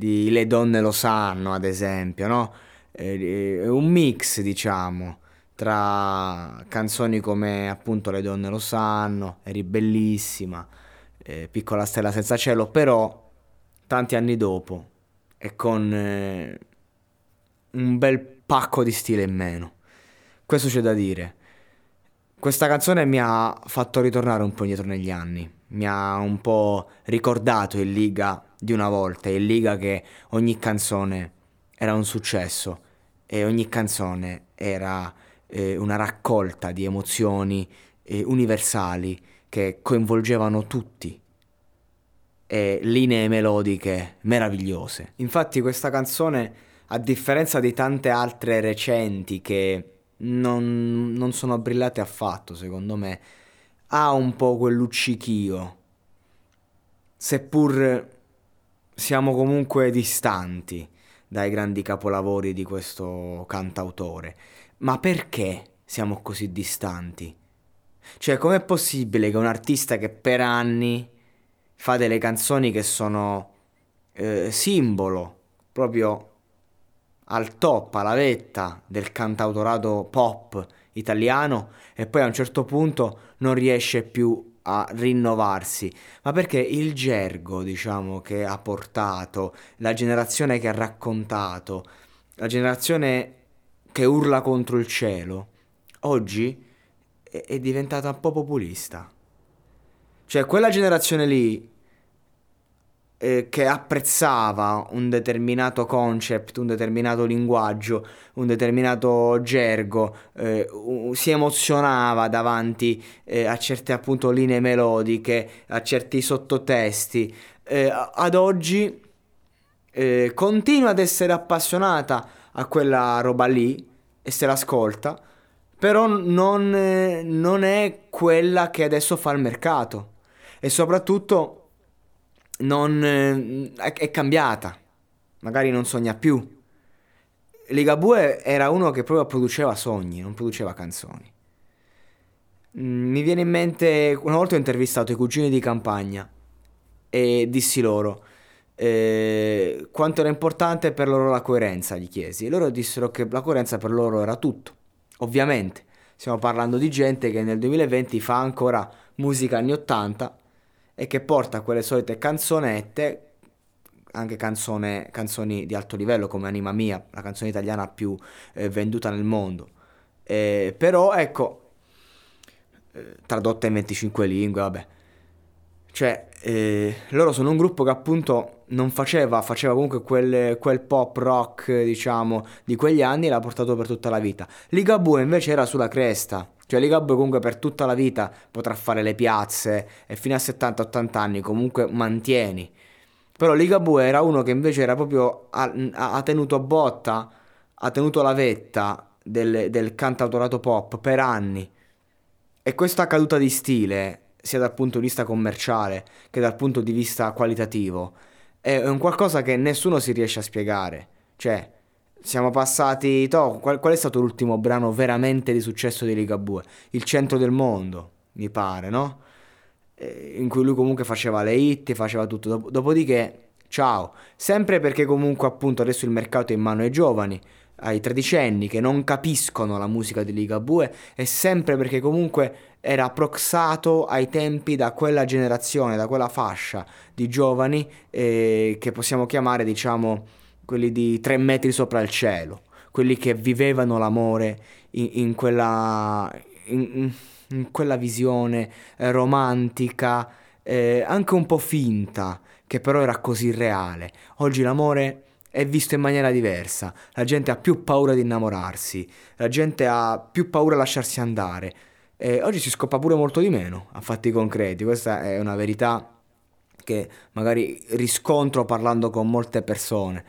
di Le donne lo sanno, ad esempio, no? È un mix, diciamo, tra canzoni come appunto Le donne lo sanno, Eri bellissima, eh, Piccola stella senza cielo, però tanti anni dopo e con eh, un bel pacco di stile in meno. Questo c'è da dire. Questa canzone mi ha fatto ritornare un po' indietro negli anni mi ha un po' ricordato il Liga di una volta, il Liga che ogni canzone era un successo e ogni canzone era eh, una raccolta di emozioni eh, universali che coinvolgevano tutti e linee melodiche meravigliose. Infatti questa canzone, a differenza di tante altre recenti che non, non sono brillate affatto, secondo me, ha un po' quel luccichio, seppur siamo comunque distanti dai grandi capolavori di questo cantautore. Ma perché siamo così distanti? Cioè, com'è possibile che un artista che per anni fa delle canzoni che sono eh, simbolo, proprio al top, alla vetta del cantautorato pop italiano e poi a un certo punto non riesce più a rinnovarsi, ma perché il gergo, diciamo, che ha portato, la generazione che ha raccontato, la generazione che urla contro il cielo, oggi è, è diventata un po' populista. Cioè, quella generazione lì eh, che apprezzava un determinato concept, un determinato linguaggio, un determinato gergo, eh, si emozionava davanti eh, a certe appunto linee melodiche, a certi sottotesti. Eh, ad oggi eh, continua ad essere appassionata a quella roba lì e se l'ascolta, però non, non è quella che adesso fa il mercato e soprattutto non, eh, è cambiata, magari non sogna più. Ligabue era uno che proprio produceva sogni, non produceva canzoni. Mm, mi viene in mente, una volta ho intervistato i cugini di campagna e dissi loro eh, quanto era importante per loro la coerenza, gli chiesi. E loro dissero che la coerenza per loro era tutto. Ovviamente, stiamo parlando di gente che nel 2020 fa ancora musica anni 80 e che porta quelle solite canzonette, anche canzone, canzoni di alto livello come Anima Mia, la canzone italiana più eh, venduta nel mondo. Eh, però ecco, eh, tradotta in 25 lingue, vabbè. Cioè, eh, loro sono un gruppo che appunto non faceva, faceva comunque quel, quel, pop rock, diciamo, di quegli anni e l'ha portato per tutta la vita. Ligabue invece era sulla cresta cioè Ligabue comunque per tutta la vita potrà fare le piazze e fino a 70-80 anni comunque mantieni. Però Ligabue era uno che invece era proprio, ha, ha tenuto botta, ha tenuto la vetta del, del cantautorato pop per anni. E questa caduta di stile, sia dal punto di vista commerciale che dal punto di vista qualitativo, è un qualcosa che nessuno si riesce a spiegare. Cioè, siamo passati. To, qual, qual, è stato l'ultimo brano veramente di successo di Ligabue? Il centro del mondo, mi pare, no? Eh, in cui lui comunque faceva le hit, faceva tutto. Dop- dopodiché, ciao. Sempre perché comunque appunto adesso il mercato è in mano ai giovani, ai tredicenni che non capiscono la musica di Ligabue e sempre perché comunque era proxato ai tempi da quella generazione, da quella fascia di giovani eh, che possiamo chiamare, diciamo, quelli di tre metri sopra il cielo, quelli che vivevano l'amore in, in, quella, in, in quella, visione eh, romantica, eh, anche un po' finta, che però era così reale. Oggi l'amore è visto in maniera diversa, la gente ha più paura di innamorarsi, la gente ha più paura a lasciarsi andare. E oggi si scoppa pure molto di meno a fatti concreti, questa è una verità che magari riscontro parlando con molte persone.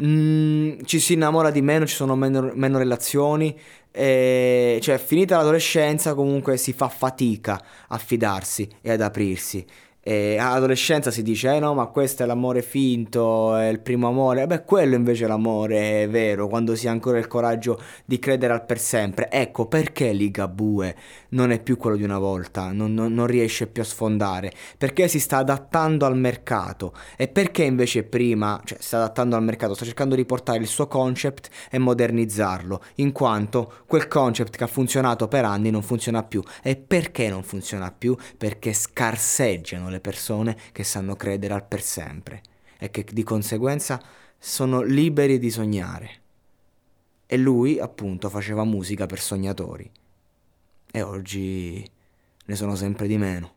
Mm, ci si innamora di meno, ci sono meno, meno relazioni, e, cioè finita l'adolescenza comunque si fa fatica a fidarsi e ad aprirsi. E all'adolescenza si dice, eh no, ma questo è l'amore finto, è il primo amore. Beh, quello invece è l'amore vero, quando si ha ancora il coraggio di credere al per sempre. Ecco perché Ligabue non è più quello di una volta, non, non, non riesce più a sfondare. Perché si sta adattando al mercato. E perché invece prima, cioè, si sta adattando al mercato, sta cercando di portare il suo concept e modernizzarlo. In quanto quel concept che ha funzionato per anni non funziona più. E perché non funziona più? Perché scarseggiano le le persone che sanno credere al per sempre e che di conseguenza sono liberi di sognare. E lui, appunto, faceva musica per sognatori. E oggi ne sono sempre di meno.